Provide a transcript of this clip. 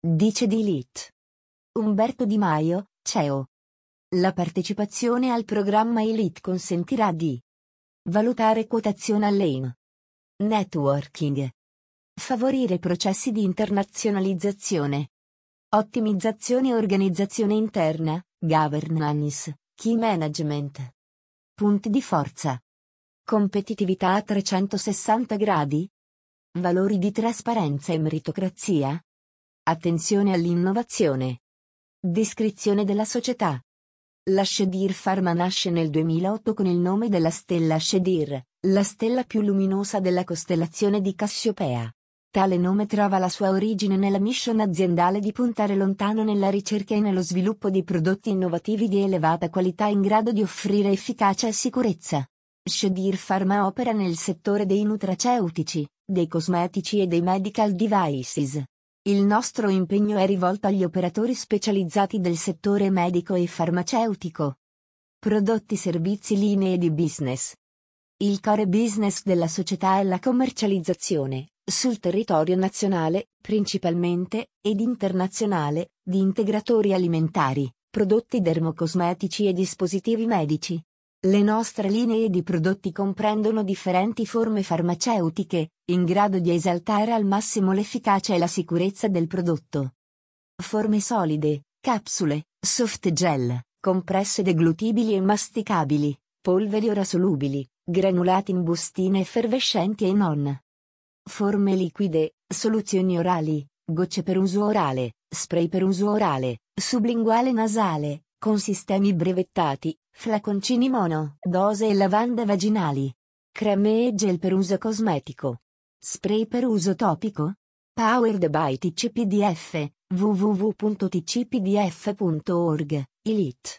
Dice di Elite. Umberto Di Maio, CEO. La partecipazione al programma Elite consentirà di valutare quotazione all'AIM. Networking. Favorire processi di internazionalizzazione. Ottimizzazione organizzazione interna, governance, key management. Punti di forza. Competitività a 360 gradi? Valori di trasparenza e meritocrazia? Attenzione all'innovazione. Descrizione della società. La Shedir Pharma nasce nel 2008 con il nome della stella Shedir, la stella più luminosa della costellazione di Cassiopea. Tale nome trova la sua origine nella mission aziendale di puntare lontano nella ricerca e nello sviluppo di prodotti innovativi di elevata qualità in grado di offrire efficacia e sicurezza. Shadir Pharma opera nel settore dei nutraceutici, dei cosmetici e dei medical devices. Il nostro impegno è rivolto agli operatori specializzati del settore medico e farmaceutico. Prodotti servizi linee di business. Il core business della società è la commercializzazione, sul territorio nazionale, principalmente, ed internazionale, di integratori alimentari, prodotti dermocosmetici e dispositivi medici. Le nostre linee di prodotti comprendono differenti forme farmaceutiche, in grado di esaltare al massimo l'efficacia e la sicurezza del prodotto. Forme solide, capsule, soft gel, compresse deglutibili e masticabili, polveri ora solubili, granulati in bustine effervescenti e non. Forme liquide, soluzioni orali, gocce per uso orale, spray per uso orale, sublinguale nasale, con sistemi brevettati, flaconcini mono, dose e lavanda vaginali. Creme e gel per uso cosmetico. Spray per uso topico? Powered by TCPDF, www.tcpdf.org, Elite.